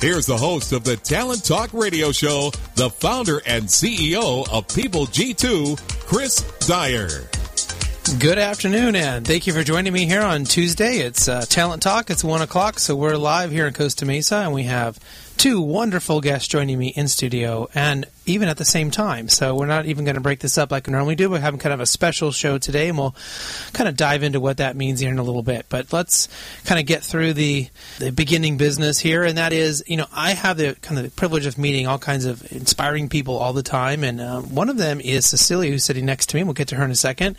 here's the host of the Talent Talk Radio Show, the founder and CEO of People G2, Chris Dyer. Good afternoon, and thank you for joining me here on Tuesday. It's uh, Talent Talk. It's one o'clock, so we're live here in Costa Mesa, and we have two wonderful guests joining me in studio, and even at the same time. So we're not even going to break this up like we normally do. We're having kind of a special show today, and we'll kind of dive into what that means here in a little bit. But let's kind of get through the the beginning business here, and that is, you know, I have the kind of the privilege of meeting all kinds of inspiring people all the time, and um, one of them is Cecilia, who's sitting next to me. We'll get to her in a second.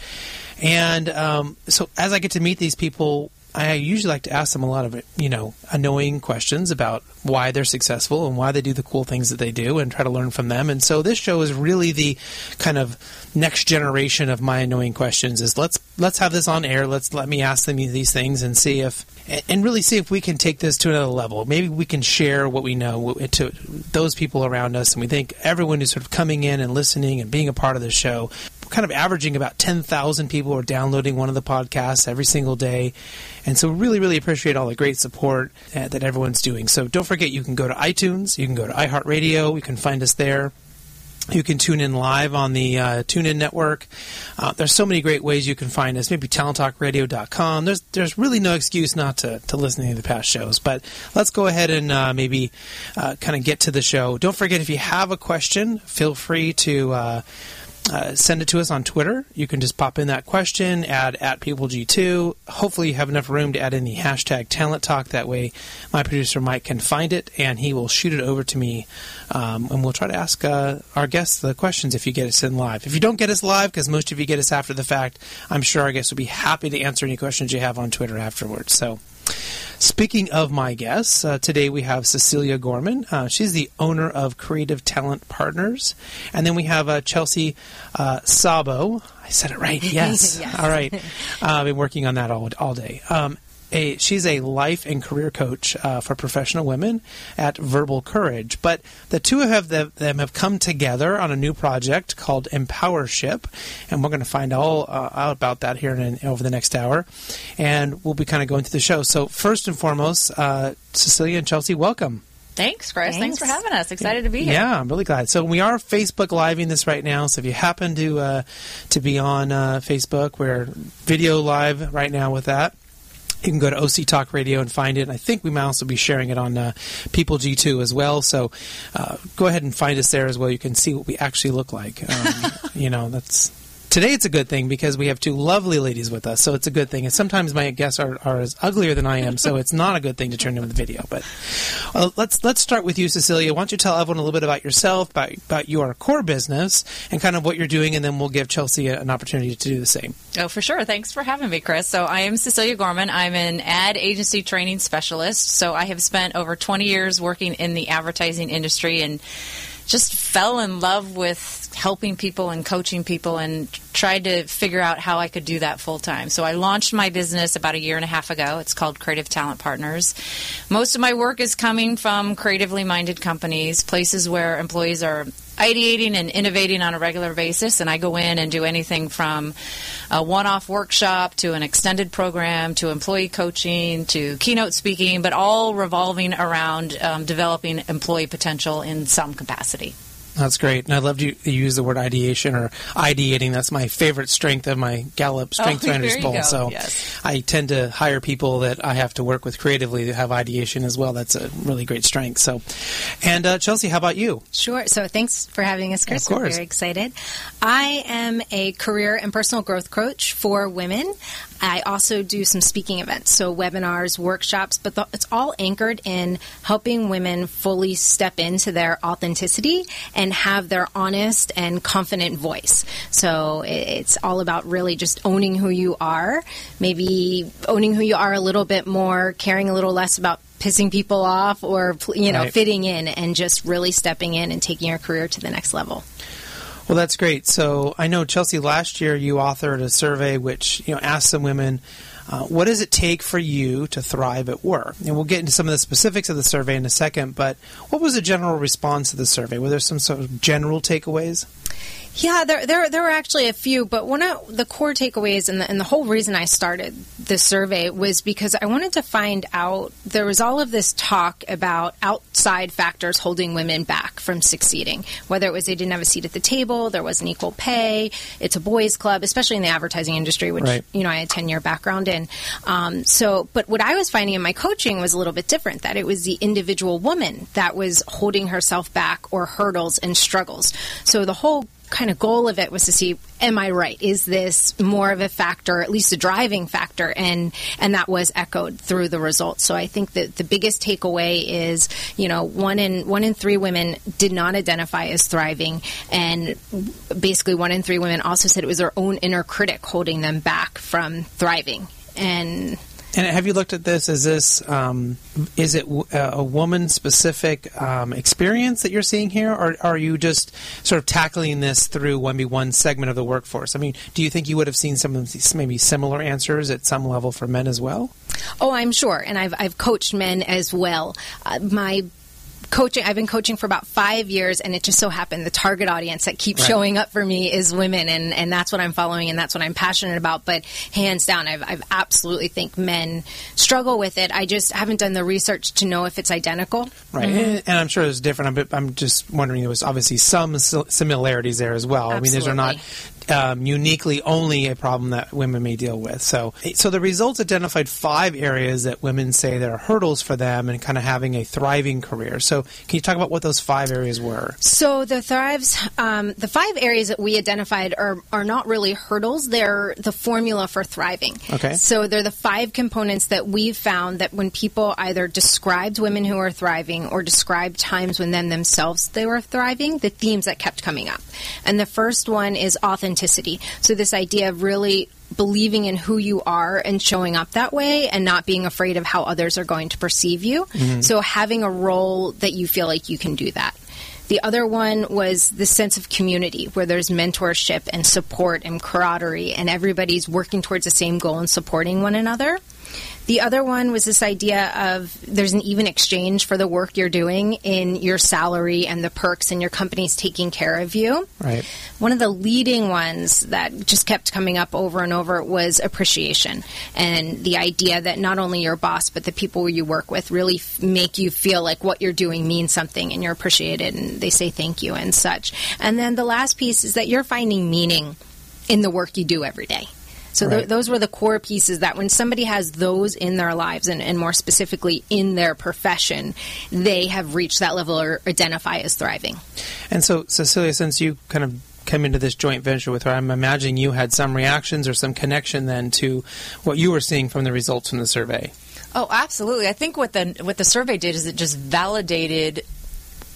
And um, so as I get to meet these people, I usually like to ask them a lot of you know annoying questions about why they're successful and why they do the cool things that they do, and try to learn from them. And so this show is really the kind of next generation of my annoying questions. Is let's let's have this on air. Let's let me ask them these things and see if and really see if we can take this to another level. Maybe we can share what we know to those people around us, and we think everyone who's sort of coming in and listening and being a part of the show kind of averaging about 10,000 people are downloading one of the podcasts every single day. And so really, really appreciate all the great support uh, that everyone's doing. So don't forget, you can go to iTunes, you can go to iHeartRadio, you can find us there. You can tune in live on the uh, TuneIn network. Uh, there's so many great ways you can find us. Maybe talenttalkradio.com. There's there's really no excuse not to, to listen to the past shows. But let's go ahead and uh, maybe uh, kind of get to the show. Don't forget if you have a question, feel free to uh, send it to us on Twitter. You can just pop in that question, add at PeopleG2. Hopefully, you have enough room to add in the hashtag Talent Talk. That way, my producer Mike can find it and he will shoot it over to me, um, and we'll try to ask uh, our guests the questions if you get us in live. If you don't get us live, because most of you get us after the fact, I'm sure our guests will be happy to answer any questions you have on Twitter afterwards. So. Speaking of my guests, uh, today we have Cecilia Gorman. Uh, she's the owner of Creative Talent Partners. And then we have uh, Chelsea uh, Szabo. I said it right. Yes. yes. All right. Uh, I've been working on that all, all day. Um, a she's a life and career coach uh, for professional women at Verbal Courage. But the two of them have come together on a new project called Empowership, and we're going to find all uh, out about that here in, over the next hour, and we'll be kind of going through the show. So first and foremost, uh, Cecilia and Chelsea, welcome. Thanks, Chris. Thanks. Thanks. for having us. Excited to be here. Yeah, I'm really glad. So we are Facebook living this right now. So if you happen to uh, to be on uh, Facebook, we're video live right now with that. You can go to OC Talk Radio and find it. And I think we might also be sharing it on uh, People G2 as well. So uh, go ahead and find us there as well. You can see what we actually look like. Um, you know, that's Today it's a good thing because we have two lovely ladies with us, so it's a good thing. And sometimes my guests are, are as uglier than I am, so it's not a good thing to turn them the video. But well, let's let's start with you, Cecilia. Why don't you tell everyone a little bit about yourself, about about your core business, and kind of what you're doing, and then we'll give Chelsea an opportunity to do the same. Oh, for sure. Thanks for having me, Chris. So I am Cecilia Gorman. I'm an ad agency training specialist. So I have spent over 20 years working in the advertising industry and just fell in love with helping people and coaching people and tried to figure out how I could do that full time. So I launched my business about a year and a half ago. It's called Creative Talent Partners. Most of my work is coming from creatively minded companies, places where employees are ideating and innovating on a regular basis and I go in and do anything from a one-off workshop to an extended program to employee coaching to keynote speaking but all revolving around um, developing employee potential in some capacity. That's great. And I loved you, you use the word ideation or ideating. That's my favorite strength of my Gallup Strength oh, Finders poll. So yes. I tend to hire people that I have to work with creatively to have ideation as well. That's a really great strength. So, and uh, Chelsea, how about you? Sure. So thanks for having us, Chris. Of course. We're very excited. I am a career and personal growth coach for women. I also do some speaking events, so webinars, workshops, but the, it's all anchored in helping women fully step into their authenticity and have their honest and confident voice. So it's all about really just owning who you are, maybe owning who you are a little bit more, caring a little less about pissing people off or you know right. fitting in and just really stepping in and taking your career to the next level. Well, that's great. So I know Chelsea. Last year, you authored a survey which you know asked some women, uh, "What does it take for you to thrive at work?" And we'll get into some of the specifics of the survey in a second. But what was the general response to the survey? Were there some sort of general takeaways? Yeah, there, there, there were actually a few, but one of the core takeaways and the, and the whole reason I started this survey was because I wanted to find out there was all of this talk about outside factors holding women back from succeeding, whether it was they didn't have a seat at the table, there wasn't equal pay, it's a boys' club, especially in the advertising industry, which Right. you know I had ten year background in. Um, so, but what I was finding in my coaching was a little bit different. That it was the individual woman that was holding herself back or hurdles and struggles. So the whole kind of goal of it was to see am i right? Is this more of a factor at least a driving factor? And and that was echoed through the results. So i think that the biggest takeaway is you know one in one in three women did not identify as thriving. And basically one in three women also said it was their own inner critic holding them back from thriving. And And have you looked at this? Is this um, is it uh, a woman specific um, experience that you're seeing here, or are you just sort of tackling this through maybe one segment of the workforce? I mean, do you think you would have seen some of these maybe similar answers at some level for men as well? Oh, I'm sure, and I've I've coached men as well. Uh, my coaching I've been coaching for about 5 years and it just so happened the target audience that keeps Right. showing up for me is women and and that's what I'm following and that's what I'm passionate about but hands down I've I've absolutely think men struggle with it I just haven't done the research to know if it's identical Right, mm-hmm. and, and I'm sure it's different. I'm, I'm just wondering there was obviously some similarities there as well. I mean, these are not um, uniquely only a problem that women may deal with. So, so the results identified five areas that women say there are hurdles for them and kind of having a thriving career. So, can you talk about what those five areas were? So the thrives, um, the five areas that we identified are are not really hurdles. They're the formula for thriving. Okay. So they're the five components that we've found that when people either described women who are thriving or described times when them themselves they were thriving, the themes that kept coming up. And the first one is authenticity. So this idea of really believing in who you are and showing up that way and not being afraid of how others are going to perceive you. Mm-hmm. So having a role that you feel like you can do that. The other one was the sense of community where there's mentorship and support and camaraderie and everybody's working towards the same goal and supporting one another. The other one was this idea of there's an even exchange for the work you're doing in your salary and the perks and your company's taking care of you. Right. One of the leading ones that just kept coming up over and over was appreciation and the idea that not only your boss but the people you work with really f- make you feel like what you're doing means something and you're appreciated and they say thank you and such. And then the last piece is that you're finding meaning in the work you do every day. So th- those were the core pieces that when somebody has those in their lives and, and more specifically in their profession, they have reached that level or identify as thriving. And so, Cecilia, since you kind of came into this joint venture with her, I'm imagining you had some reactions or some connection then to what you were seeing from the results from the survey. Oh, absolutely. I think what the what the survey did is it just validated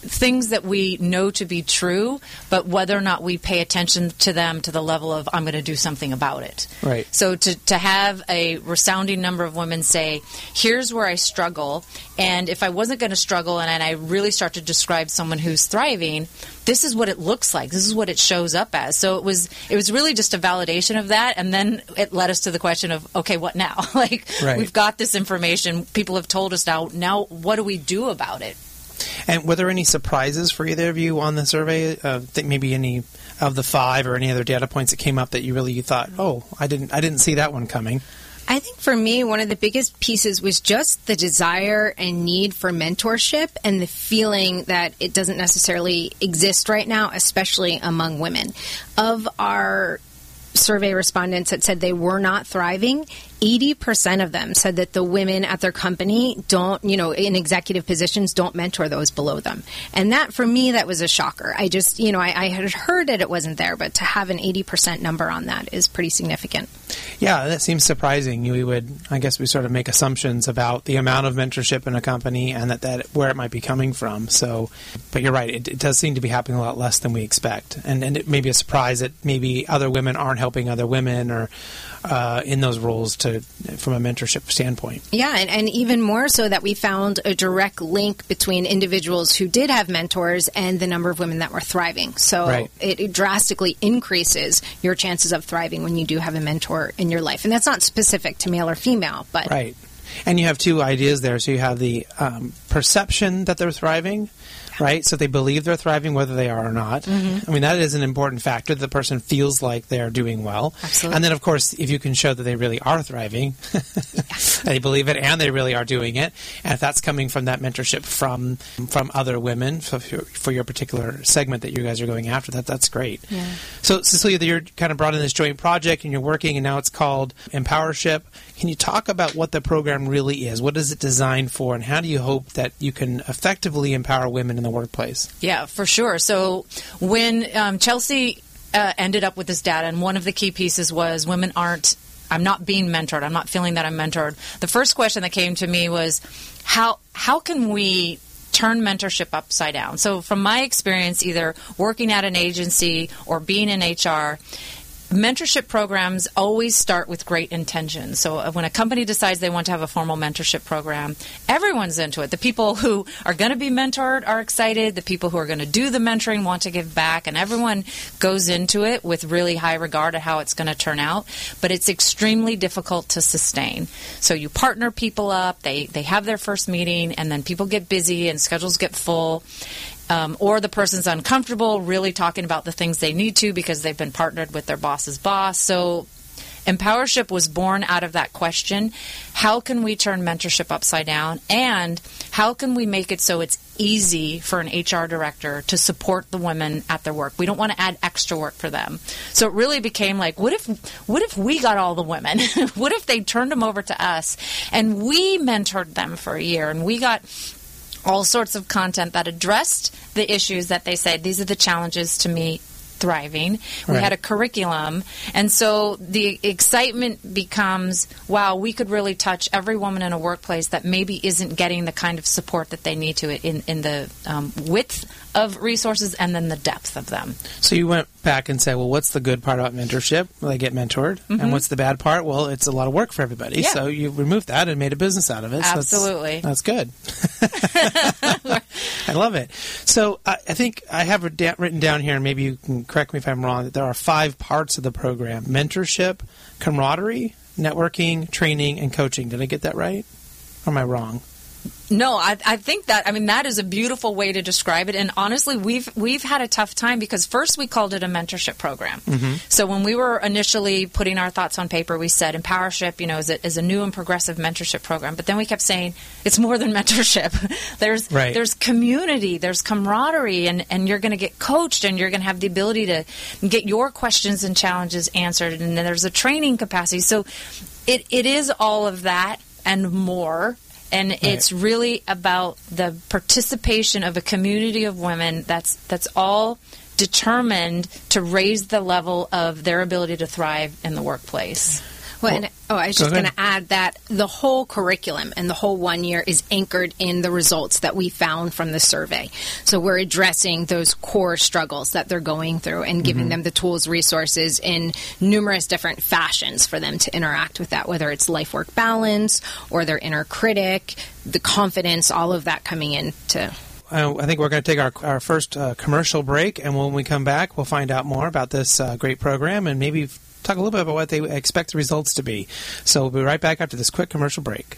things that we know to be true, but whether or not we pay attention to them to the level of I'm going to do something about it. Right. So to to have a resounding number of women say, "Here's where I struggle," and if I wasn't going to struggle and, and I really start to describe someone who's thriving, this is what it looks like. This is what it shows up as. So it was it was really just a validation of that, and then it led us to the question of, okay, what now? like Right. we've got this information. People have told us now. Now, what do we do about it? And were there any surprises for either of you on the survey? Uh, maybe any of the five or any other data points that came up that you really you thought, oh, I didn't, I didn't see that one coming. I think for me, one of the biggest pieces was just the desire and need for mentorship and the feeling that it doesn't necessarily exist right now, especially among women. Of our survey respondents that said they were not thriving, 80% of them said that the women at their company don't, you know, in executive positions don't mentor those below them. And that, for me, that was a shocker. I just, you know, I, I had heard that it wasn't there, but to have an 80% number on that is pretty significant. Yeah, that seems surprising. We would, I guess, we sort of make assumptions about the amount of mentorship in a company and that, that where it might be coming from. So, but you're right, it, it does seem to be happening a lot less than we expect, and and it may be a surprise that maybe other women aren't helping other women or uh, in those roles to from a mentorship standpoint. Yeah, and, and even more so that we found a direct link between individuals who did have mentors and the number of women that were thriving. So Right. it, it drastically increases your chances of thriving when you do have a mentor in your life. And that's not specific to male or female, but Right. And you have two ideas there. So you have the um, perception that they're thriving, right? So they believe they're thriving whether they are or not. Mm-hmm. I mean, that is an important factor. That the person feels like they're doing well. Absolutely. And then, of course, if you can show that they really are thriving, they believe it and they really are doing it. And if that's coming from that mentorship from from other women for, for your particular segment that you guys are going after, that that's great. Yeah. So, Cecilia, you're kind of brought in this joint project and you're working, and now it's called Empowership. Can you talk about what the program really is? What is it designed for, and how do you hope that you can effectively empower women in the workplace? Yeah, for sure. So when um, Chelsea uh, ended up with this data, and one of the key pieces was women aren't. I'm not being mentored. I'm not feeling that I'm mentored. The first question that came to me was, how how can we turn mentorship upside down? So from my experience, either working at an agency or being in HR. Mentorship programs always start with great intentions. So uh, when a company decides they want to have a formal mentorship program, everyone's into it. The people who are going to be mentored are excited. The people who are going to do the mentoring want to give back, and everyone goes into it with really high regard at how it's going to turn out. But it's extremely difficult to sustain. So you partner people up. They they have their first meeting, and then people get busy and schedules get full um, or the person's uncomfortable really talking about the things they need to because they've been partnered with their boss's boss. So, Empowership was born out of that question how can we turn mentorship upside down? And how can we make it so it's easy for an HR director to support the women at their work? We don't want to add extra work for them. So it really became like, what if, what if we got all the women? what if they turned them over to us and we mentored them for a year and we got all sorts of content that addressed the issues that they said these are the challenges to me thriving we Right. had a curriculum and so the excitement becomes wow we could really touch every woman in a workplace that maybe isn't getting the kind of support that they need to in, in the um, width of resources and then the depth of them So you went back and said, well, what's the good part about mentorship? Well, they get mentored. And what's the bad part? Well, it's a lot of work for everybody. Mm-hmm. Yeah. So you removed that and made a business out of it. So that's- Absolutely. that's, good. I love it. So I, I think I have written down here, and maybe you can correct me if I'm wrong, that there are five parts of the program mentorship, camaraderie, networking, training, and coaching. Did I get that right? Or am I wrong? No, I, I think that I mean that is a beautiful way to describe it. And honestly, we've we've had a tough time because first we called it a mentorship program. Mm-hmm. So when we were initially putting our thoughts on paper, we said empowership, you know, is a, is a new and progressive mentorship program. But then we kept saying it's more than mentorship. there's Right. there's community, there's camaraderie, and and you're going to get coached, and you're going to have the ability to get your questions and challenges answered, and then there's a training capacity. So it, it is all of that and more. And it's really about the participation of a community of women that's that's all determined to raise the level of their ability to thrive in the workplace. Well, and, oh, I was just going to add that the whole curriculum and the whole one year is anchored in the results that we found from the survey. So we're addressing those core struggles that they're going through and giving Mm-hmm. them the tools, resources in numerous different fashions for them to interact with that, whether it's life work balance or their inner critic, the confidence, all of that coming into Uh, I think we're going to take our, our first uh, commercial break, and when we come back, we'll find out more about this uh, great program and maybe talk a little bit about what they expect the results to be. So we'll be right back after this quick commercial break.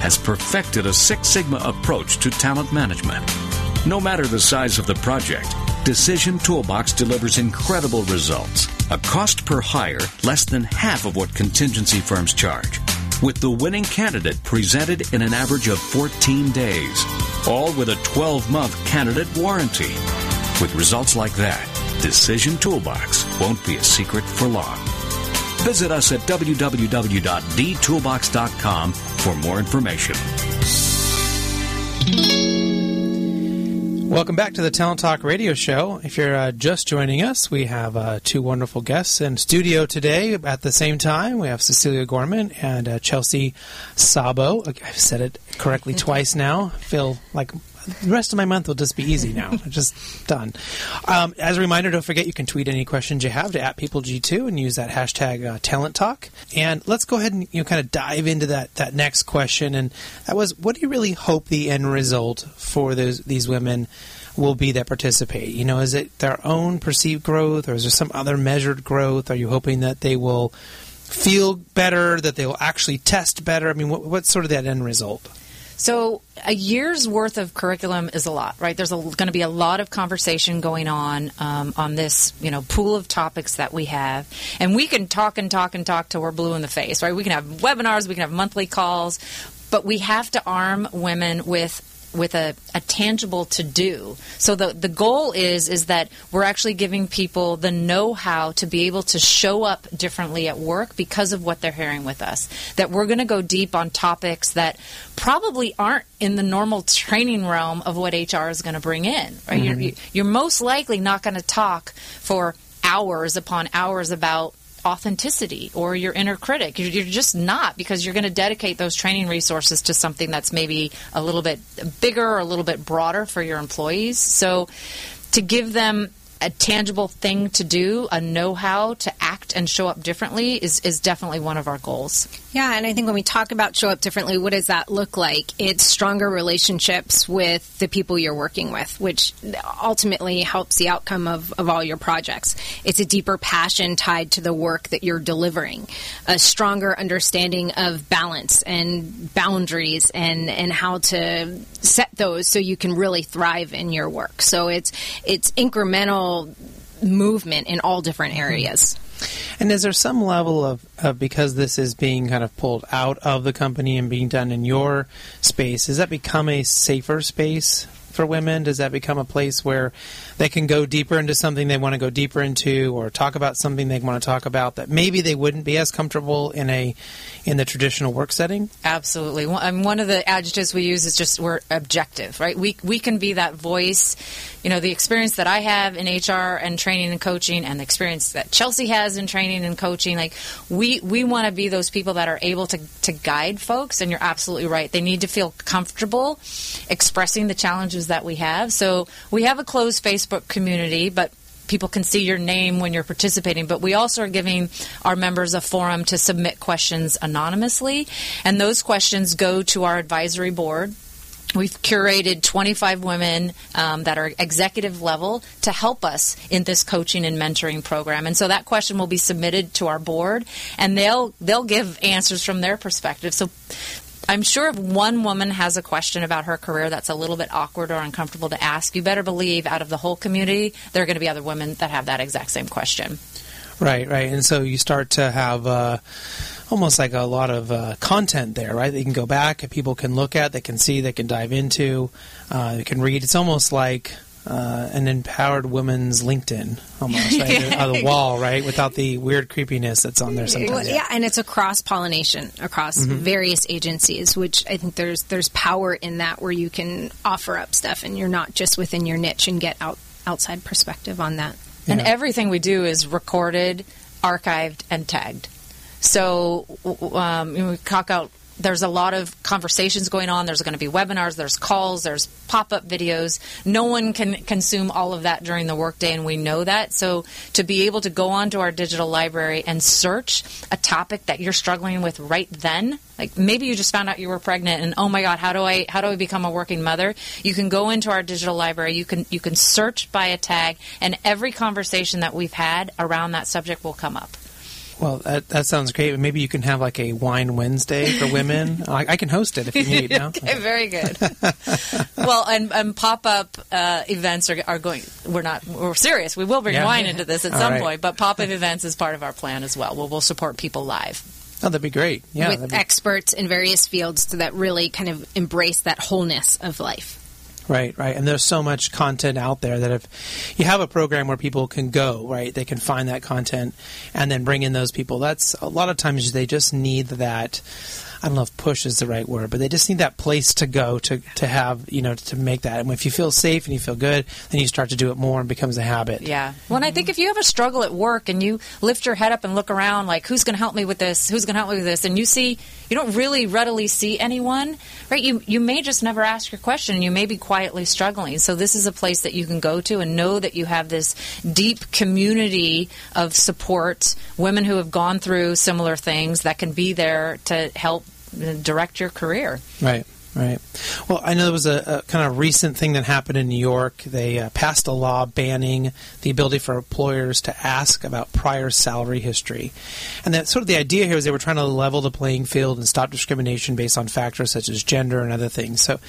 has perfected a Six Sigma approach to talent management. No matter the size of the project, Decision Toolbox delivers incredible results. A cost per hire less than half of what contingency firms charge. With the winning candidate presented in an average of 14 days. All with a 12 month candidate warranty. With results like that, Decision Toolbox won't be a secret for long. Visit us at www.dtoolbox.com for more information. Welcome back to the Talent Talk radio show. If you're uh, just joining us, we have uh, two wonderful guests in studio today at the same time. We have Cecilia Gorman and uh, Chelsea Szabo. I've said it correctly twice now. Feel like the rest of my month will just be easy now. just done. Um, as a reminder, don't forget you can tweet any questions you have to at PeopleG2 and use that hashtag uh, Talent Talk. And let's go ahead and you know kind of dive into that that next question. And that was, what do you really hope the end result for those these women? will be that participate? You know, is it their own perceived growth or is there some other measured growth? Are you hoping that they will feel better, that they will actually test better? I mean, what, what's sort of that end result? So, a year's worth of curriculum is a lot, right? There's going to be a lot of conversation going on um, on this, you know, pool of topics that we have, and we can talk and talk and talk till we're blue in the face, right? We can have webinars, we can have monthly calls, but we have to arm women with with a, a tangible to do. So the the goal is is that we're actually giving people the know how to be able to show up differently at work because of what they're hearing with us. That we're going to go deep on topics that probably aren't in the normal training realm of what HR is going to bring in. Right? Mm-hmm. You're, you're most likely not going to talk for hours upon hours about authenticity or your inner critic. You're just not because you're going to dedicate those training resources to something that's maybe a little bit bigger or a little bit broader for your employees. So to give them a tangible thing to do, a know how to act and show up differently is, is definitely one of our goals. Yeah, and I think when we talk about show up differently, what does that look like? It's stronger relationships with the people you're working with, which ultimately helps the outcome of, of all your projects. It's a deeper passion tied to the work that you're delivering, a stronger understanding of balance and boundaries and, and how to set those so you can really thrive in your work. So it's it's incremental movement in all different areas. And is there some level of, of, because this is being kind of pulled out of the company and being done in your space, does that become a safer space for women? Does that become a place where they can go deeper into something they want to go deeper into, or talk about something they want to talk about that maybe they wouldn't be as comfortable in a in the traditional work setting? Absolutely. One of the adjectives we use is just we're objective, right? We we can be that voice. You know, the experience that I have in HR and training and coaching, and the experience that Chelsea has in training and coaching, like we we want to be those people that are able to to guide folks. And you're absolutely right; they need to feel comfortable expressing the challenges that we have. So we have a closed Facebook community, but people can see your name when you're participating, but we also are giving our members a forum to submit questions anonymously. And those questions go to our advisory board. We've curated 25 women um, that are executive level to help us in this coaching and mentoring program. And so that question will be submitted to our board, and they'll they'll give answers from their perspective. So I'm sure if one woman has a question about her career that's a little bit awkward or uncomfortable to ask, you better believe out of the whole community, there are going to be other women that have that exact same question. Right, right. And so you start to have. Uh, almost like a lot of uh, content there, right? They can go back, people can look at, they can see, they can dive into, uh, they can read. It's almost like uh, an empowered woman's LinkedIn, almost right on the wall, right, without the weird creepiness that's on there sometimes. Well, yeah, and it's a cross pollination across Mm-hmm. various agencies, which I think there's there's power in that where you can offer up stuff and you're not just within your niche and get out outside perspective on that. And everything we do is recorded, archived, and tagged. So um, you know, we cock out. There's a lot of conversations going on. There's going to be webinars. There's calls. There's pop-up videos. No one can consume all of that during the workday, and we know that. So to be able to go onto our digital library and search a topic that you're struggling with right then, like maybe you just found out you were pregnant, and oh my God, how do I how do I become a working mother? You can go into our digital library. You can you can search by a tag, and every conversation that we've had around that subject will come up. Well, that, that sounds great. Maybe you can have like a wine Wednesday for women. I, I can host it if you need. No? Okay, very good. well, and, and pop up uh, events are, are going. We're not. We're serious. We will bring Yeah. wine into this at All some right. point, but pop up events is part of our plan as well. We'll, we'll support people live. Oh, that'd be great. Yeah, with be- experts in various fields that really kind of embrace that wholeness of life. Right, right. And there's so much content out there that if you have a program where people can go, right, they can find that content and then bring in those people. That's a lot of times they just need that. I don't know if push is the right word, but they just need that place to go to, to have, you know, to make that. And if you feel safe and you feel good, then you start to do it more and becomes a habit. Yeah. Well, and I think if you have a struggle at work and you lift your head up and look around, like, who's going to help me with this? Who's going to help me with this? And you see, you don't really readily see anyone, right? You, you may just never ask your question. And you may be quietly struggling. So this is a place that you can go to and know that you have this deep community of support, women who have gone through similar things that can be there to help direct your career. Right, right. Well, I know there was a, a kind of recent thing that happened in New York. They uh, passed a law banning the ability for employers to ask about prior salary history. And that sort of the idea here is they were trying to level the playing field and stop discrimination based on factors such as gender and other things. So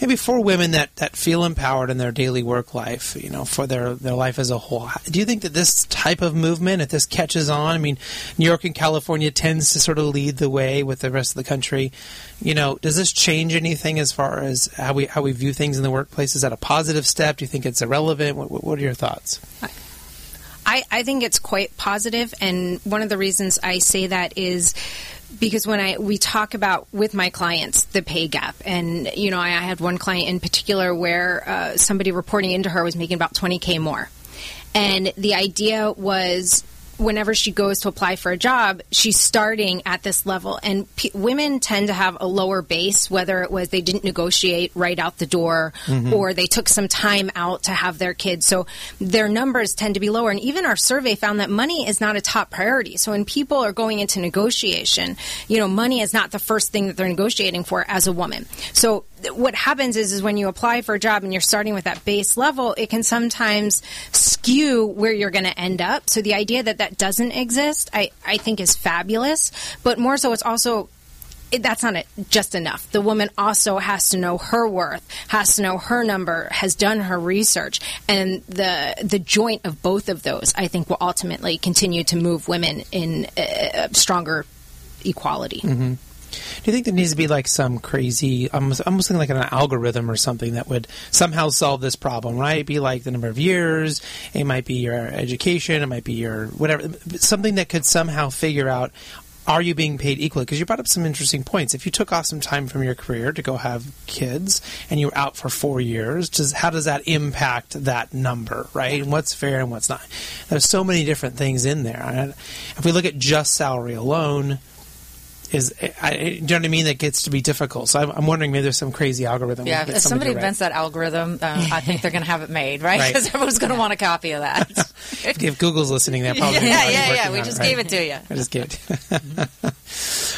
maybe for women that, that feel empowered in their daily work life, you know, for their, their life as a whole, do you think that this type of movement, if this catches on, I mean, New York and California tends to sort of lead the way with the rest of the country. You know, does this change anything as far as how we how we view things in the workplace? Is that a positive step? Do you think it's irrelevant? What, what are your thoughts? I, I think it's quite positive, and one of the reasons I say that is because when I we talk about with my clients the pay gap, and you know I, I had one client in particular where uh, somebody reporting into her was making about twenty k more, and the idea was whenever she goes to apply for a job, she's starting at this level. And p- women tend to have a lower base, whether it was they didn't negotiate right out the door mm-hmm. or they took some time out to have their kids. So their numbers tend to be lower. And even our survey found that money is not a top priority. So when people are going into negotiation, you know, money is not the first thing that they're negotiating for as a woman. So what happens is, is when you apply for a job and you're starting with that base level, it can sometimes skew where you're going to end up. So the idea that that doesn't exist, I, I think is fabulous. But more so, it's also it, that's not it, just enough. The woman also has to know her worth, has to know her number, has done her research, and the the joint of both of those, I think, will ultimately continue to move women in uh, stronger equality. Do you think there needs to be like some crazy, I'm almost, almost like an algorithm or something that would somehow solve this problem, right? Be like the number of years, it might be your education, it might be your whatever, something that could somehow figure out are you being paid equally? Because you brought up some interesting points. If you took off some time from your career to go have kids and you were out for four years, does, how does that impact that number, right? And what's fair and what's not? There's so many different things in there. If we look at just salary alone, is I, do you know what I mean? That gets to be difficult. So I'm, I'm wondering maybe there's some crazy algorithm. Yeah, if somebody invents that algorithm, uh, I think they're going to have it made, right? Right. Because everyone's going to want a copy of that. if Google's listening, they're yeah, probably yeah, already yeah, We just right? gave it to you. I just gave it.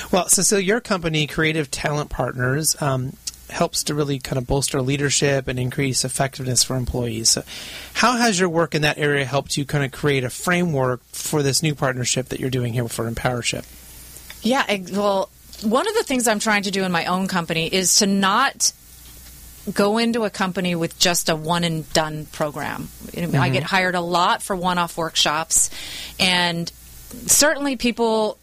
well, Cecilia, your company, Creative Talent Partners, um, helps to really kind of bolster leadership and increase effectiveness for employees. So, how has your work in that area helped you kind of create a framework for this new partnership that you're doing here for Empowership? Yeah, well, one of the things I'm trying to do in my own company is to not go into a company with just a one and done program. Know, I mm-hmm. get hired a lot for one off workshops, and certainly people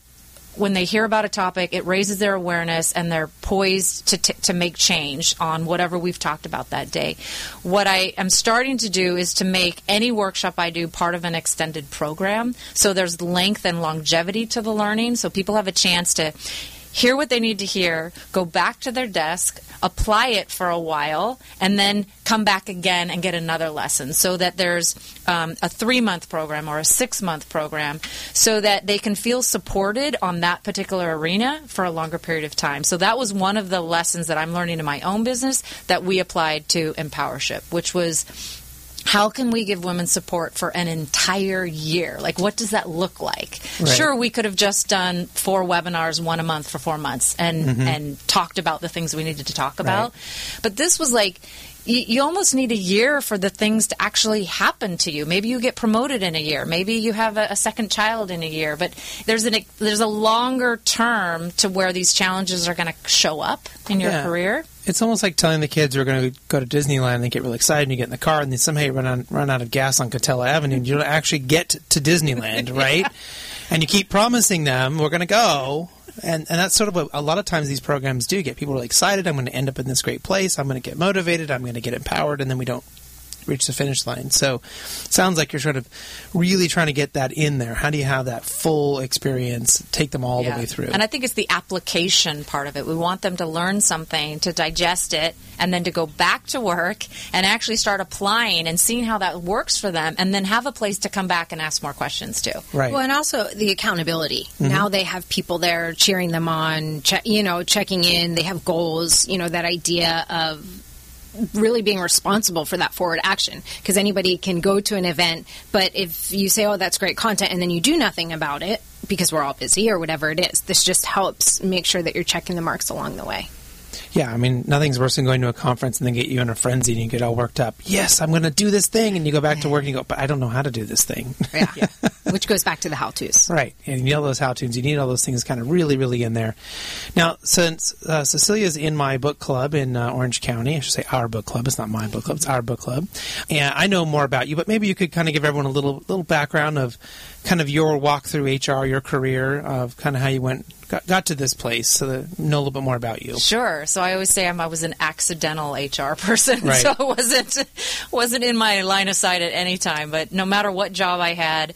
when they hear about a topic, it raises their awareness and they're poised to, t- to make change on whatever we've talked about that day. What I am starting to do is to make any workshop I do part of an extended program. So there's length and longevity to the learning. So people have a chance to hear what they need to hear, go back to their desk, apply it for a while, and then come back again and get another lesson so that there's um, a three month program or a six month program so that they can feel supported on that particular arena for a longer period of time. So that was one of the lessons that I'm learning in my own business that we applied to Empowership, which was how can we give women support for an entire year? Like, what does that look like? Right. Sure, we could have just done four webinars, one a month for four months, and Mm-hmm. and talked about the things we needed to talk about. But this was like. You, you almost need a year for the things to actually happen to you. Maybe you get promoted in a year. Maybe you have a, a second child in a year. But there's an there's a longer term to where these challenges are going to show up in your Yeah. career. It's almost like telling the kids we're going to go to Disneyland and they get really excited and you get in the car and then somehow you run, on, run out of gas on Katella Avenue and you don't actually get to Disneyland, right? and you keep promising them we're going to go. And, and that's sort of what a lot of times these programs do get people really excited. I'm going to end up in this great place. I'm going to get motivated. I'm going to get empowered. And then we don't reach the finish line. So sounds like you're sort of really trying to get that in there. How do you have that full experience, take them all Yeah. the way through? And I think it's the application part of it. We want them to learn something, to digest it, and then to go back to work and actually start applying and seeing how that works for them, and then have a place to come back and ask more questions too. right. Well, and also the accountability. Mm-hmm. Now they have people there cheering them on, che- you know, checking in. They have goals. You know, that idea of really being responsible for that forward action because anybody can go to an event but if you say oh that's great content and then you do nothing about it because we're all busy or whatever it is this just helps make sure that you're checking the marks along the way Yeah, I mean, nothing's worse than going to a conference and then get you in a frenzy and you get all worked up. Yes, I'm going to do this thing, and you go back to work and you go, but I don't know how to do this thing. yeah, which goes back to the how-to's right, and you need all those how-tos. You need all those things kind of really, really in there. Now, since uh, Cecilia's in my book club in uh, Orange County, I should say our book club. It's not my book club; it's our book club. And I know more about you, but maybe you could kind of give everyone a little little background of kind of your walk through HR, your career, of kind of how you went got, got to this place, so that know a little bit more about you. Sure. So I always say I'm, I was an accidental HR person, Right. so it wasn't wasn't in my line of sight at any time. But no matter what job I had,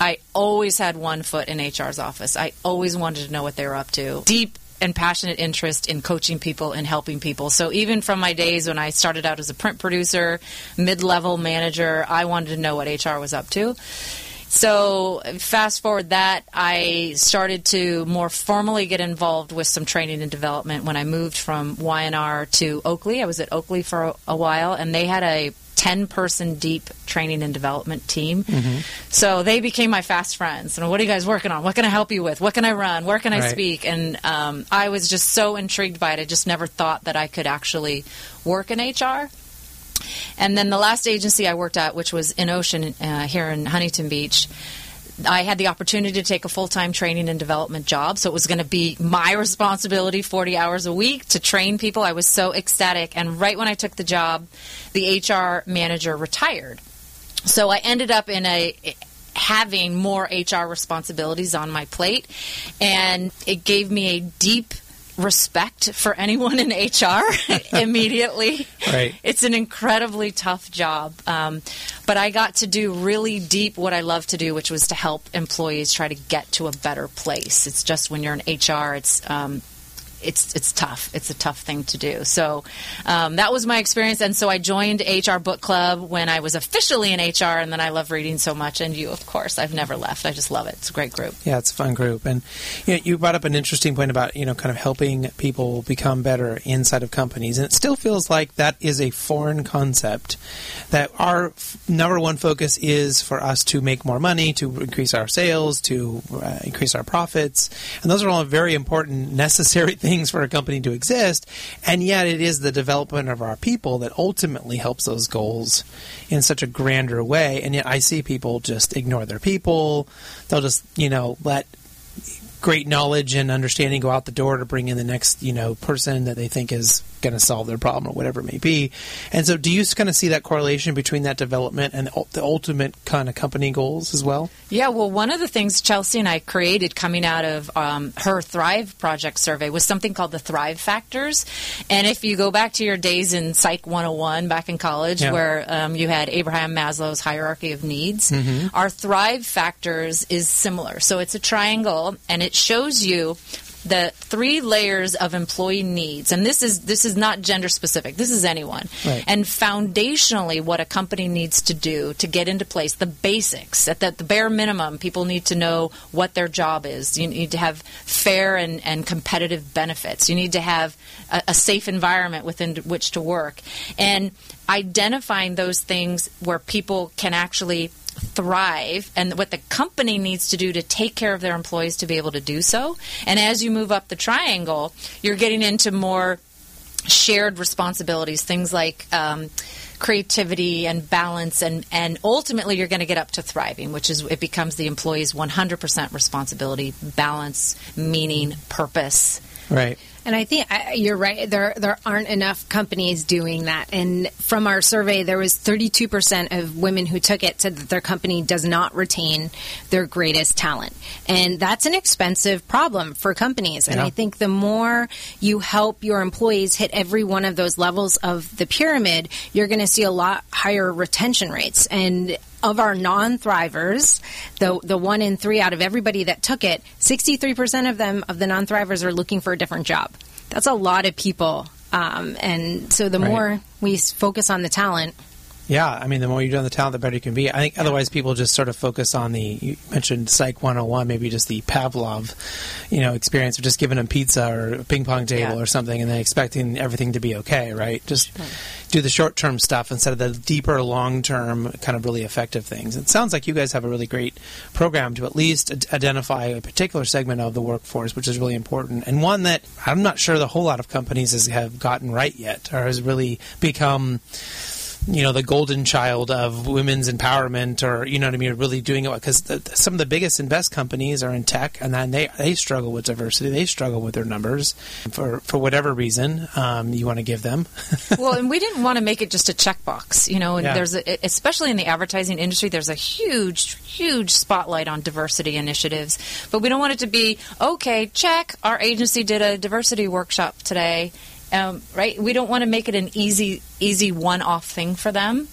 I always had one foot in HR's office. I always wanted to know what they were up to. Deep and passionate interest in coaching people and helping people. So even from my days when I started out as a print producer, mid-level manager, I wanted to know what HR was up to. So, fast forward that, I started to more formally get involved with some training and development when I moved from Y&R to Oakley. I was at Oakley for a, a while, and they had a 10 person deep training and development team. So they became my fast friends. And what are you guys working on? What can I help you with? What can I run? Where can I Right. speak? And um, I was just so intrigued by it. I just never thought that I could actually work in HR. And then the last agency I worked at, which was in Ocean uh, here in Huntington Beach, I had the opportunity to take a full time training and development job. So it was going to be my responsibility 40 hours a week to train people. I was so ecstatic. And right when I took the job, the HR manager retired. So I ended up in a having more HR responsibilities on my plate and it gave me a deep respect for anyone in HR immediately. Right. It's an incredibly tough job. Um, but I got to do really deep what I love to do, which was to help employees try to get to a better place. It's just when you're in HR, it's um, it's it's tough. It's a tough thing to do. So um, that was my experience, and so I joined HR Book Club when I was officially in HR, and then I love reading so much. And you, of course, I've never left. I just love it. It's a great group. Yeah, it's a fun group, and you, know, you brought up an interesting point about you know kind of helping people become better inside of companies, and it still feels like that is a foreign concept. That our f- number one focus is for us to make more money, to increase our sales, to uh, increase our profits, and those are all very important, necessary things for a company to exist. And yet, it is the development of our people that ultimately helps those goals in such a grander way. And yet, I see people just ignore their people. They'll just, you know, let great knowledge and understanding go out the door to bring in the next you know person that they think is going to solve their problem or whatever it may be. And so, do you kind of see that correlation between that development and the ultimate kind of company goals as well? Yeah, well, one of the things Chelsea and I created coming out of um, her Thrive Project survey was something called the Thrive Factors. And if you go back to your days in Psych 101 back in college, Yeah. where um, you had Abraham Maslow's hierarchy of needs, our Thrive Factors is similar. So it's a triangle, and it shows you the three layers of employee needs. And this is this is not gender specific. This is anyone. Right. and foundationally what a company needs to do to get into place the basics at the, the bare minimum people need to know what their job is. You need to have fair and, and competitive benefits. You need to have a, a safe environment within which to work. And identifying those things where people can actually thrive and what the company needs to do to take care of their employees to be able to do so and as you move up the triangle you're getting into more shared responsibilities, things like um, creativity and balance, and, and ultimately you're going to get up to thriving, which is it becomes the employee's 100% responsibility, balance, meaning, purpose. Right. And I think I, you're right. There there aren't enough companies doing that. And from our survey, there was 32 percent of women who took it said that their company does not retain their greatest talent, and that's an expensive problem for companies. And Yeah. I think the more you help your employees hit every one of those levels of the pyramid, you're going to see a lot higher retention rates. And of our non-thrivers, the the one in three out of everybody that took it, 63% of them of the non-thrivers are looking for a different job. That's a lot of people. Um, and so the Right. more we focus on the talent, Yeah, I mean, the more you do on the talent, the better you can be. I think otherwise people just sort of focus on the, you mentioned Psych 101, maybe just the Pavlov, you know, experience of just giving them pizza or a ping pong table Yeah. or something and then expecting everything to be okay, right? Just do the short term stuff instead of the deeper, long term, kind of really effective things. It sounds like you guys have a really great program to at least ad- identify a particular segment of the workforce, which is really important, and one that I'm not sure the whole lot of companies has, have gotten right yet or has really become you know the golden child of women's empowerment or you know what I mean really doing it because some of the biggest and best companies are in tech and then they they struggle with diversity they struggle with their numbers for for whatever reason um, you want to give them well, and we didn't want to make it just a checkbox, you know. And Yeah. there's, a, especially in the advertising industry, there's a huge, huge spotlight on diversity initiatives. But we don't want it to be okay. Check. Our agency did a diversity workshop today, um, right? We don't want to make it an easy, easy one-off thing for them.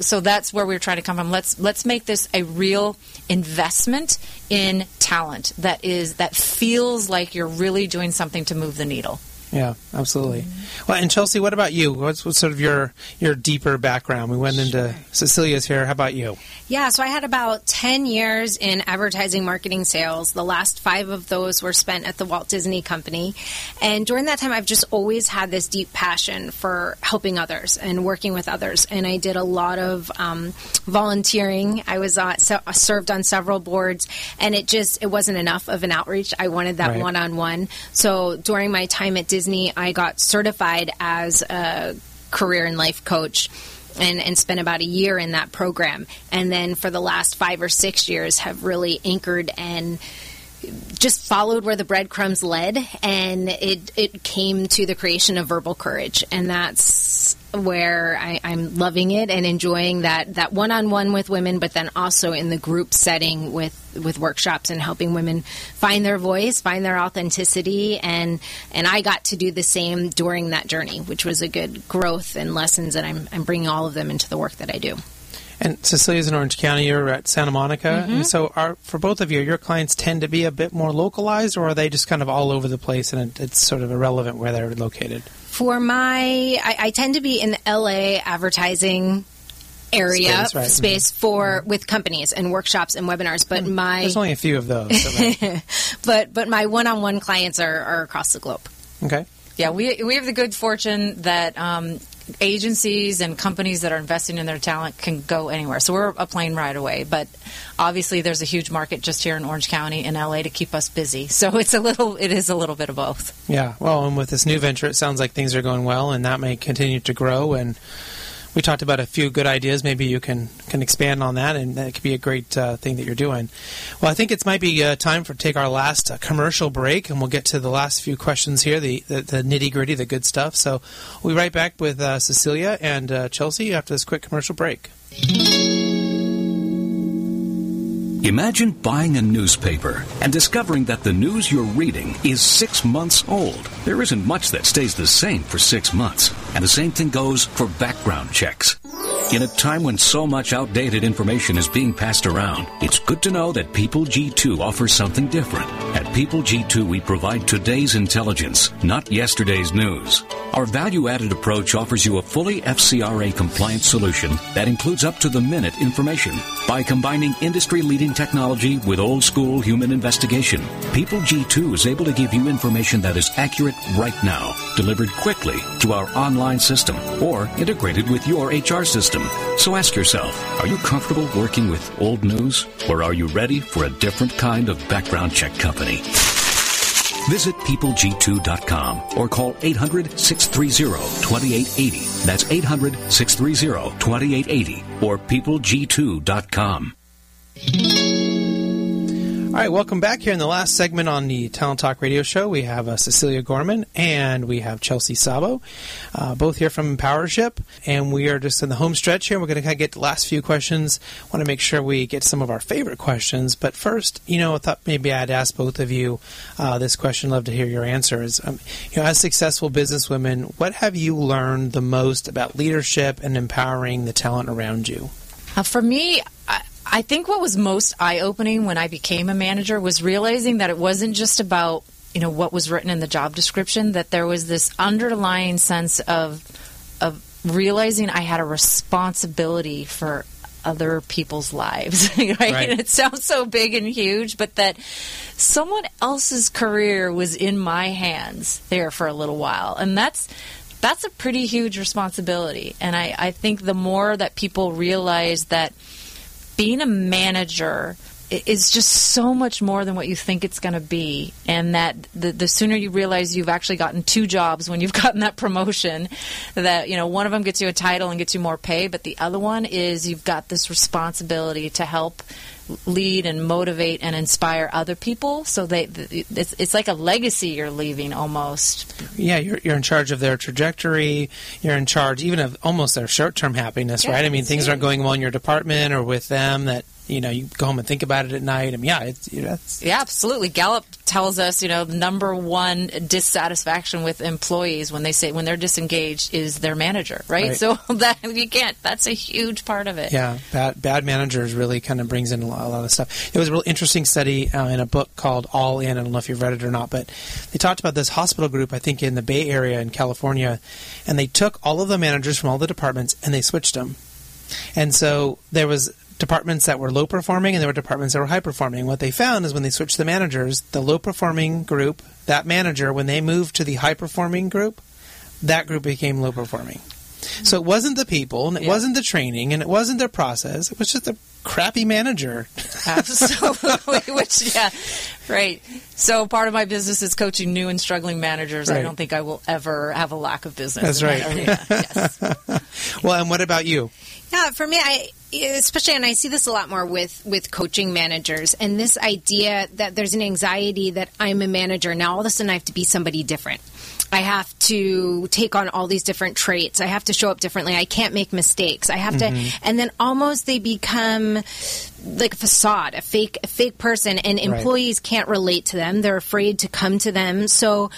So that's where we're trying to come from. Let's let's make this a real investment in talent that is that feels like you're really doing something to move the needle. Yeah absolutely well and Chelsea what about you what's, what's sort of your your deeper background we went into Cecilia's here how about you Yeah, so I had about 10 years in advertising, marketing, sales. The last five of those were spent at the Walt Disney Company. And during that time, I've just always had this deep passion for helping others and working with others. And I did a lot of um, volunteering. I was uh, so, served on several boards, and it just it wasn't enough of an outreach. I wanted that one on one. So during my time at Disney, I got certified as a career and life coach and, and spent about a year in that program. And then for the last five or six years, have really anchored and just followed where the breadcrumbs led, and it it came to the creation of Verbal Courage, and that's where I, I'm loving it and enjoying that that one on one with women, but then also in the group setting with with workshops and helping women find their voice, find their authenticity, and and I got to do the same during that journey, which was a good growth and lessons, and I'm I'm bringing all of them into the work that I do. And Cecilia's in Orange County. You're at Santa Monica. Mm-hmm. And so, are for both of you, your clients tend to be a bit more localized, or are they just kind of all over the place and it, it's sort of irrelevant where they're located? For my, I, I tend to be in the LA advertising area Space, right. space mm-hmm. for mm-hmm. with companies and workshops and webinars. But hmm. my There's only a few of those. so but but my one-on-one clients are, are across the globe. okay. Yeah, we we have the good fortune that um, agencies and companies that are investing in their talent can go anywhere. So we're a plane ride away, but obviously there's a huge market just here in Orange County and LA to keep us busy. So it's a little, it is a little bit of both. Yeah. Well, and with this new venture, it sounds like things are going well, and that may continue to grow. And we talked about a few good ideas. Maybe you can can expand on that, and that could be a great uh, thing that you're doing. Well, I think it might be uh, time for take our last uh, commercial break, and we'll get to the last few questions here, the the, the nitty gritty, the good stuff. So we'll be right back with uh, Cecilia and uh, Chelsea after this quick commercial break. Imagine buying a newspaper and discovering that the news you're reading is six months old. There isn't much that stays the same for six months, and the same thing goes for background checks. In a time when so much outdated information is being passed around, it's good to know that People G2 offers something different. At People G2, we provide today's intelligence, not yesterday's news. Our value added approach offers you a fully FCRA compliant solution that includes up to the minute information. By combining industry leading technology with old school human investigation, People G2 is able to give you information that is accurate right now, delivered quickly to our online system, or integrated with your HR system. So ask yourself, are you comfortable working with old news, or are you ready for a different kind of background check company? Visit peopleg2.com or call 800 630 2880. That's 800 630 2880 or peopleg2.com. All right, welcome back here in the last segment on the Talent Talk Radio Show. We have uh, Cecilia Gorman and we have Chelsea Szabo, uh, both here from Empowership, and we are just in the home stretch here. We're going to kind of get the last few questions. Want to make sure we get some of our favorite questions, but first, you know, I thought maybe I'd ask both of you uh, this question. Love to hear your answers. Um, you know, as successful businesswomen, what have you learned the most about leadership and empowering the talent around you? Uh, for me, I, think what was most eye opening when I became a manager was realizing that it wasn't just about you know what was written in the job description that there was this underlying sense of of realizing I had a responsibility for other people's lives right? Right. and it sounds so big and huge but that someone else's career was in my hands there for a little while and that's that's a pretty huge responsibility and I, I think the more that people realize that being a manager is just so much more than what you think it's going to be. And that the, the sooner you realize you've actually gotten two jobs when you've gotten that promotion that you know one of them gets you a title and gets you more pay but the other one is you've got this responsibility to help lead and motivate and inspire other people so they it's, it's like a legacy you're leaving almost Yeah, you're, you're in charge of their trajectory. You're in charge even of almost their short term happiness, Yeah, right? I mean, things aren't going well in your department or with them that, you know, you go home and think about it at night. I mean, yeah, it's, you know, that's, Yeah, absolutely. Gallup tells us, you know, number one dissatisfaction with employees when they say when they're disengaged is their manager, right? Right. So that you can't. That's a huge part of it. yeah, bad, bad managers really kind of brings in a lot, a lot of stuff. It was a real interesting study uh, in a book called All In. I don't know if you've read it or not, but they talked about this hospital group, I think in the Bay Area in California, and they took all of the managers from all the departments and they switched them. And so there was departments that were low performing and there were departments that were high performing. What they found is when they switched the managers, the low performing group, that manager, when they moved to the high performing group, that group became low performing. So it wasn't the people, and it Yeah. wasn't the training, and it wasn't their process. It was just a crappy manager. Absolutely. Which, yeah, right. So part of my business is coaching new and struggling managers. I don't think I will ever have a lack of business. That's right. that. Yes. Well, and what about you? Yeah, for me, I especially, and I see this a lot more with with coaching managers, and this idea that there's an anxiety that I'm a manager now. All of a sudden, I have to be somebody different. I have to take on all these different traits. I have to show up differently. I can't make mistakes. I have to, mm-hmm. and then almost they become like a facade, a fake, a fake person, and employees can't relate to them. They're afraid to come to them. So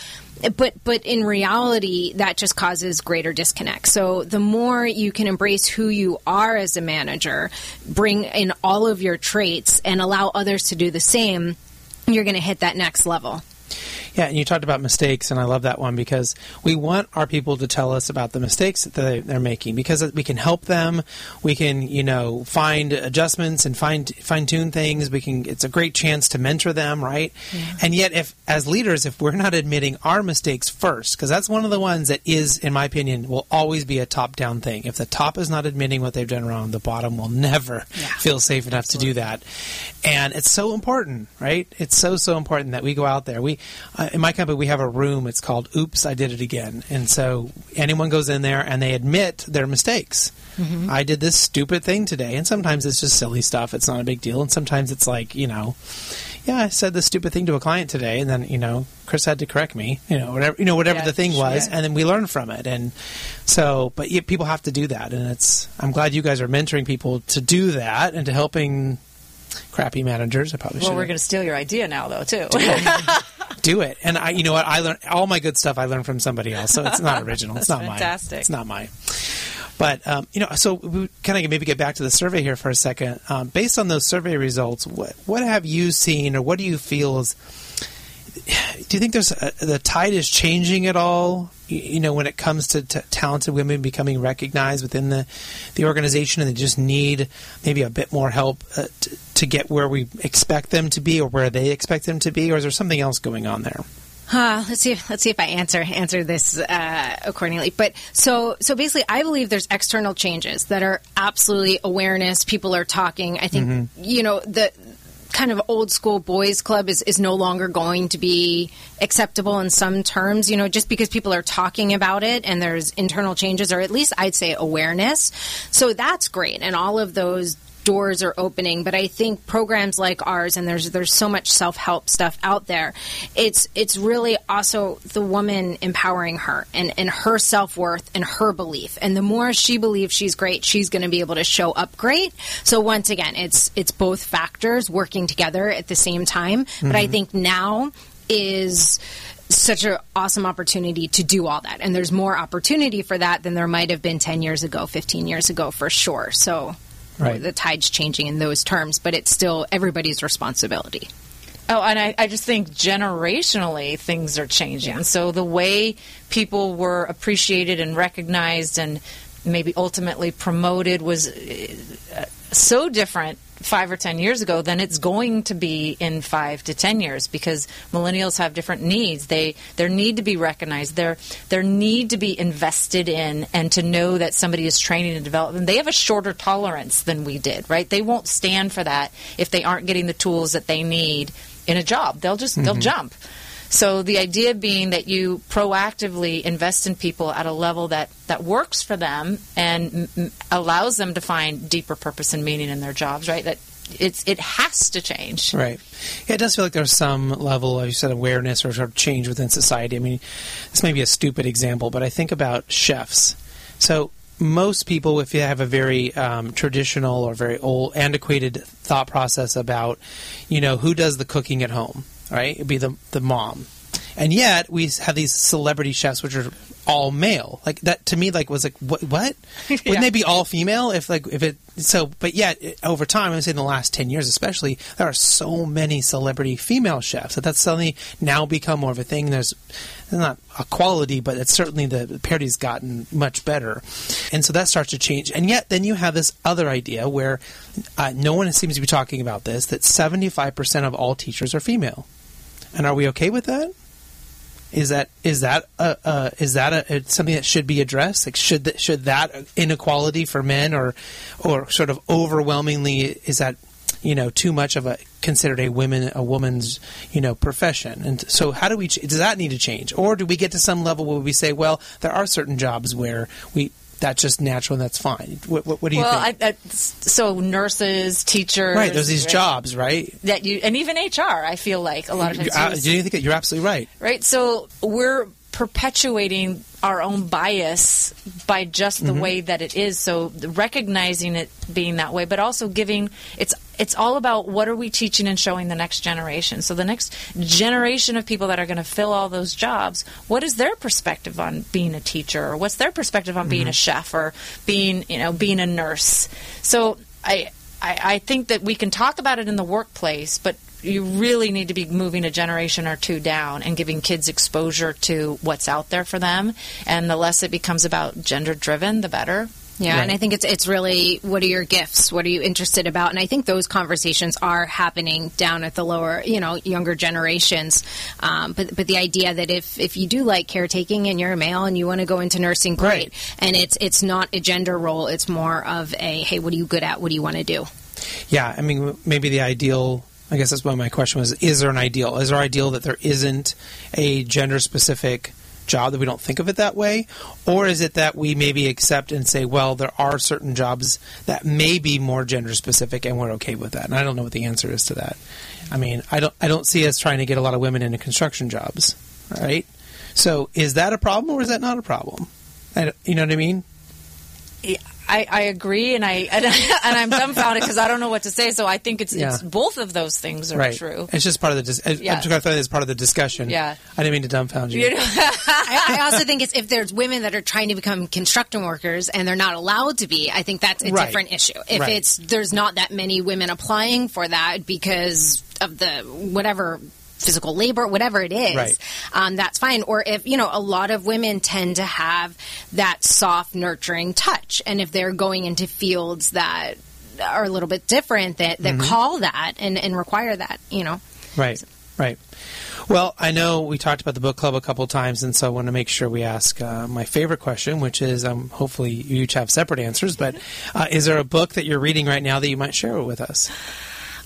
but but in reality that just causes greater disconnect. So the more you can embrace who you are as a manager bring in all of your traits and allow others to do the same you're going to hit that next level Yeah, and you talked about mistakes, and I love that one because we want our people to tell us about the mistakes that they, they're making because we can help them. We can, you know, find adjustments and fine fine tune things. We can. It's a great chance to mentor them, right? And yet, if as leaders, if we're not admitting our mistakes first, because that's one of the ones that is, in my opinion, will always be a top down thing. If the top is not admitting what they've done wrong, the bottom will never feel safe enough to do that. And it's so important, right? It's so so important that we go out there. We uh, in my company we have a room. It's called "Oops, I Did It Again," and so anyone goes in there and they admit their mistakes. Mm-hmm. I did this stupid thing today, and sometimes it's just silly stuff. It's not a big deal, and sometimes it's like you know, yeah, I said this stupid thing to a client today, and then you know, Chris had to correct me. You know, whatever you know, whatever Yeah, the thing was, and then we learn from it. And so, but yeah, people have to do that, and it's. I'm glad you guys are mentoring people to do that and to helping crappy managers. I probably Well, should we're going to steal your idea now, though, too. do it. And I, you know what? I learned all my good stuff. I learned from somebody else, so it's not original. it's not fantastic. mine. It's not mine. But um, you know, so we kind of maybe get back to the survey here for a second. Um, based on those survey results, what what have you seen, or what do you feel is? Do you think there's a, the tide is changing at all? You, you know, when it comes to t- talented women becoming recognized within the the organization, and they just need maybe a bit more help uh, t- to get where we expect them to be, or where they expect them to be, or is there something else going on there? Uh, let's see. If, let's see if I answer answer this uh, accordingly. But so so basically, I believe there's external changes that are absolutely awareness. People are talking. I think you know the kind of old school boys club is, is no longer going to be acceptable in some terms you know just because people are talking about it and there's internal changes or at least i'd say awareness. So that's great. And all of those doors are opening but i think programs like ours and there's there's so much self-help stuff out there it's it's really also the woman empowering her and and her self-worth and her belief. And the more she believes she's great she's going to be able to show up great. So once again it's it's both factors working together at the same time. But i mm-hmm. think now is such an awesome opportunity to do all that. And there's more opportunity for that than there might have been 10 years ago 15 years ago for sure. So Right. the tide's changing in those terms, but it's still everybody's responsibility. Oh, and I, I just think generationally things are changing. So the way people were appreciated and recognized and maybe ultimately promoted was uh, so different five or ten years ago than it's going to be in five to ten years because millennials have different needs. They their need to be recognized. Their their need to be invested in and to know that somebody is training and developing. They have a shorter tolerance than we did, right? They won't stand for that if they aren't getting the tools that they need in a job. They'll just they'll mm-hmm. jump. So the idea being that you proactively invest in people at a level that, that works for them and m- allows them to find deeper purpose and meaning in their jobs, right? That it's it has to change. Right. Yeah, it does feel like there's some level, as you said, awareness or sort of change within society. I mean, this may be a stupid example, but I think about chefs. So most people, if you have a very um, traditional or very old, antiquated thought process about, you know, who does the cooking at home, right? It'd be the the mom, and yet we have these celebrity chefs, which are all male. Like that to me, like was like what? what? Wouldn't they be all female? If like if it so, but yet it- over time, I would say in the last ten years, especially, there are so many celebrity female chefs that that's suddenly now become more of a thing. There's not a quality, but it's certainly the, the parity's gotten much better, and so that starts to change. And yet, then you have this other idea where uh, no one seems to be talking about this that seventy five percent of all teachers are female, and are we okay with that? Is that is that a, uh, is that a, something that should be addressed? Like should that, should that inequality for men or or sort of overwhelmingly is that you know too much of a considered a women a woman's you know profession? And so how do we does that need to change, or do we get to some level where we say, well, there are certain jobs where we that's just natural and that's fine. What, what, what do you Well, think? I, I, so nurses, teachers, right, there's these right, jobs, right? that you, and even HR. I feel like a lot of times. Uh, use- do you think that you're absolutely right? right? So we're perpetuating our own bias by just the mm-hmm. way that it is. So recognizing it being that way, but also giving it's it's all about what are we teaching and showing the next generation. So the next generation of people that are going to fill all those jobs, what is their perspective on being a teacher, or what's their perspective on being a mm-hmm. chef, or being you know being a nurse? So I. I, I think that we can talk about it in the workplace, but you really need to be moving a generation or two down and giving kids exposure to what's out there for them. And the less it becomes about gender driven, the better. Yeah, Right. and I think it's it's really what are your gifts? What are you interested about? And I think those conversations are happening down at the lower, you know, younger generations. Um, but but the idea that if if you do like caretaking and you're a male and you want to go into nursing, great. Right. And it's it's not a gender role. It's more of a hey, what are you good at? What do you want to do? Yeah, I mean, maybe the ideal I guess that's why my question was. Is there an ideal? Is there ideal that there isn't a gender specific job that we don't think of it that way? Or is it that we maybe accept and say, well, there are certain jobs that may be more gender specific and we're okay with that? And I don't know what the answer is to that. I mean, I don't I don't see us trying to get a lot of women into construction jobs, right? So is that a problem or is that not a problem? I, you know what I mean? I, I agree, and I and, and I'm dumbfounded because I don't know what to say. So I think it's, Yeah. it's both of those things are right. true. It's just part of the. Dis- I- Yeah. I'm just going to throw that as part of the discussion. Yeah. I didn't mean to dumbfound you. You know? I, I also think it's if there's women that are trying to become construction workers and they're not allowed to be, I think that's a Right. different issue. If Right. it's there's not that many women applying for that because of the whatever physical labor, whatever it is, Right. um, that's fine. Or if you know, a lot of women tend to have that soft, nurturing touch, and if they're going into fields that are a little bit different that that Mm-hmm. call that and, and require that, you know. Right, right. Well, I know we talked about the book club a couple times, and so I want to make sure we ask uh, my favorite question, which is um, hopefully you each have separate answers, but uh, is there a book that you're reading right now that you might share with us?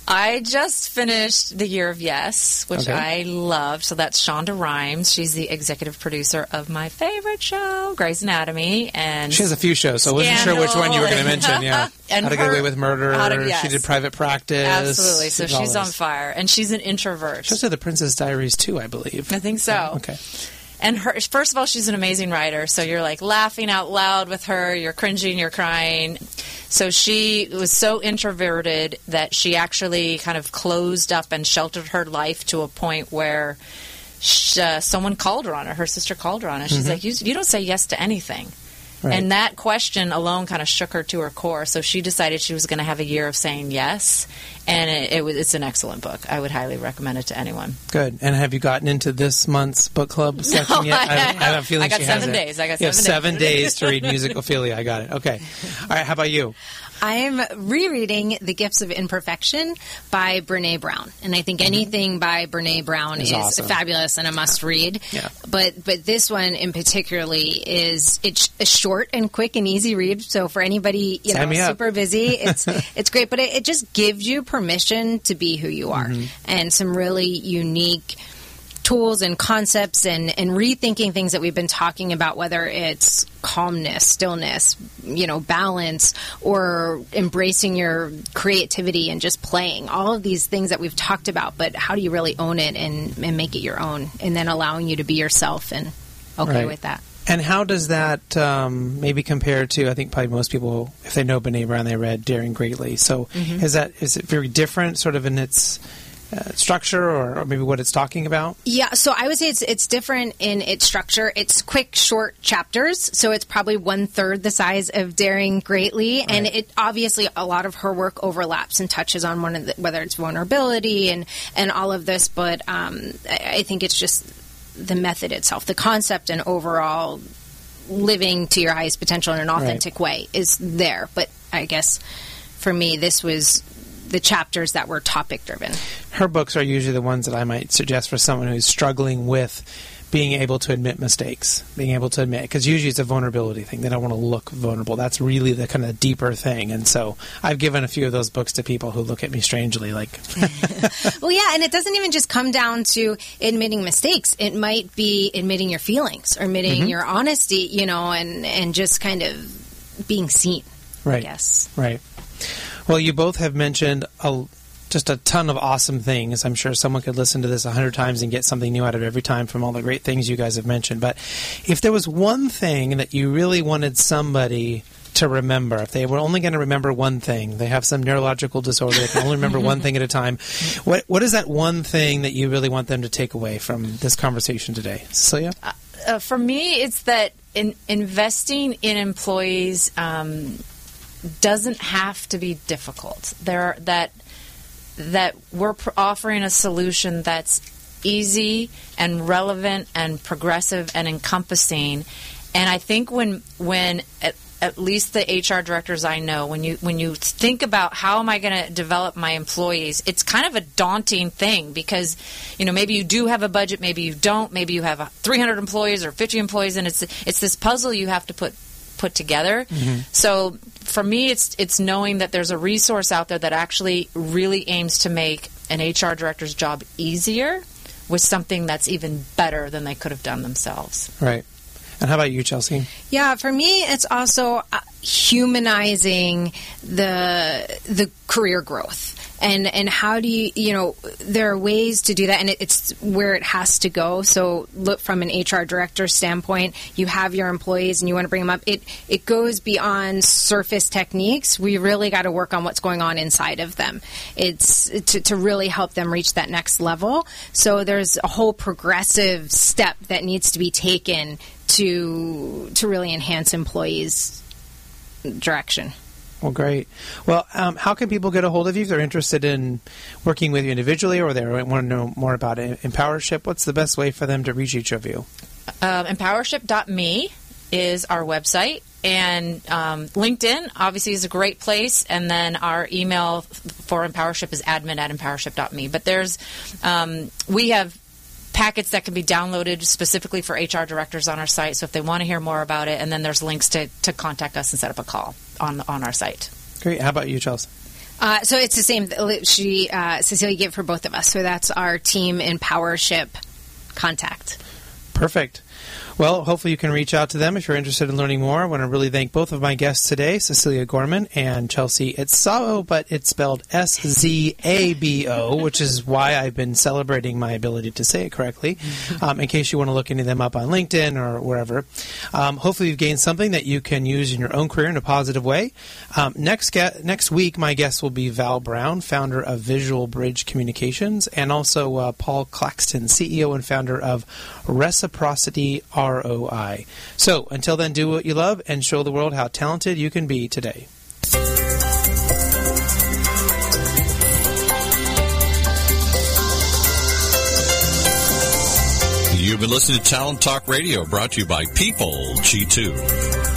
I just finished The Year of Yes, which Okay. I loved. So that's Shonda Rhimes. She's the executive producer of my favorite show, Grey's Anatomy, and She has a few shows, so I wasn't sure which one you were going to mention. Yeah, And How to Get Away with Murder. To- yes. She did Private Practice. absolutely. So She she's on fire, and she's an introvert. She also did The Princess Diaries too, I believe. I think so. Okay. And her, first of all, she's an amazing writer. So you're like laughing out loud with her. You're cringing. You're crying. So she was so introverted that she actually kind of closed up and sheltered her life to a point where sh uh, someone called her on it. Her sister called her on it. She's like, you, "You don't say yes to anything." Right. And that question alone kind of shook her to her core. So she decided she was going to have a year of saying yes, and it, it was, it's an excellent book. I would highly recommend it to anyone. Good. And have you gotten into this month's book club section yet? I I, I have a feeling I got she seven days. I got You have seven seven days to read Music Ophelia. I got it. Okay. All right. How about you? I'm rereading The Gifts of Imperfection by Brene Brown. And I think anything by Brene Brown Is is, awesome. fabulous and a must read. Yeah. But but this one in particularly is it's a short and quick and easy read. So for anybody you Sign know super busy, it's it's great. But it, it just gives you permission to be who you are Mm-hmm. and some really unique tools and concepts and, and rethinking things that we've been talking about, whether it's calmness, stillness, you know, balance, or embracing your creativity and just playing. All of these things that we've talked about, but how do you really own it and, and make it your own? And then allowing you to be yourself and okay Right. with that. And how does that um, maybe compare to? I think probably most people, if they know Brene Brown, they read Daring Greatly. So Mm-hmm. is that is it very different, sort of in its uh, structure, or, or maybe what it's talking about? Yeah, so I would say it's it's different in its structure. It's quick, short chapters, so it's probably one third the size of Daring Greatly, and it obviously a lot of her work overlaps and touches on one of the, whether it's vulnerability and and all of this. But um, I, I think it's just the method itself, the concept, and overall living to your highest potential in an authentic way is there. But I guess for me, this was the chapters that were topic driven. Her books are usually the ones that I might suggest for someone who's struggling with being able to admit mistakes, being able to admit because usually it's a vulnerability thing. They don't want to look vulnerable. That's really the kind of deeper thing. And so I've given a few of those books to people who look at me strangely, like Well, yeah, and it doesn't even just come down to admitting mistakes. It might be admitting your feelings or admitting Mm-hmm. your honesty, you know, and and just kind of being seen. right. I guess. Right. Well, you both have mentioned a, just a ton of awesome things. I'm sure someone could listen to this a hundred times and get something new out of every time from all the great things you guys have mentioned. But if there was one thing that you really wanted somebody to remember, if they were only going to remember one thing, they have some neurological disorder, they can only remember one thing at a time. What what is that one thing that you really want them to take away from this conversation today, Cecilia? uh, for me, it's that in, investing in employees um, doesn't have to be difficult. There, that that we're offering a solution that's easy and relevant and progressive and encompassing. And I think when when at, at least the HR directors I know, when you when you think about how am I going to develop my employees, it's kind of a daunting thing because you know maybe you do have a budget, maybe you don't, maybe you have uh, 300 employees or 50 employees, and it's it's this puzzle you have to put put together. So for me, it's it's knowing that there's a resource out there that actually really aims to make an HR director's job easier with something that's even better than they could have done themselves. Right. And how about you, Chelsea? Yeah, for me, it's also uh, humanizing the the career growth. And, and how do you you know there are ways to do that and it, it's where it has to go. So look from an HR director standpoint you have your employees and you want to bring them up. It it goes beyond surface techniques. We really got to work on what's going on inside of them. It's to, to really help them reach that next level. So there's a whole progressive step that needs to be taken to to really enhance employees direction Well, great. Well, um, how can people get a hold of you if they're interested in working with you individually or they want to know more about Empowership? What's the best way for them to reach each of you? Um, empowership.me is our website. And um, LinkedIn obviously is a great place, and then our email for Empowership is admin at empowership.me. But there's, um, we have packets that can be downloaded specifically for HR directors on our site. So if they want to hear more about it, and then there's links to, to contact us and set up a call on on our site. Great. How about you, Chelsea? Uh, so it's the same. She uh, Cecilia gave for both of us. So that's our team Empowership contact. Perfect. Well, hopefully you can reach out to them if you're interested in learning more. I want to really thank both of my guests today, Cecilia Gorman and Chelsea Itzabo, but it's spelled S-Z-A-B-O, which is why I've been celebrating my ability to say it correctly, um, in case you want to look into them up on LinkedIn or wherever. Um, hopefully you've gained something that you can use in your own career in a positive way. Um, next, ge- next week, my guest will be Val Brown, founder of Visual Bridge Communications, and also uh, Paul Claxton, CEO and founder of Reciprocity ROI. So until then, do what you love and show the world how talented you can be today. You've been listening to Talent Talk Radio, brought to you by People G2.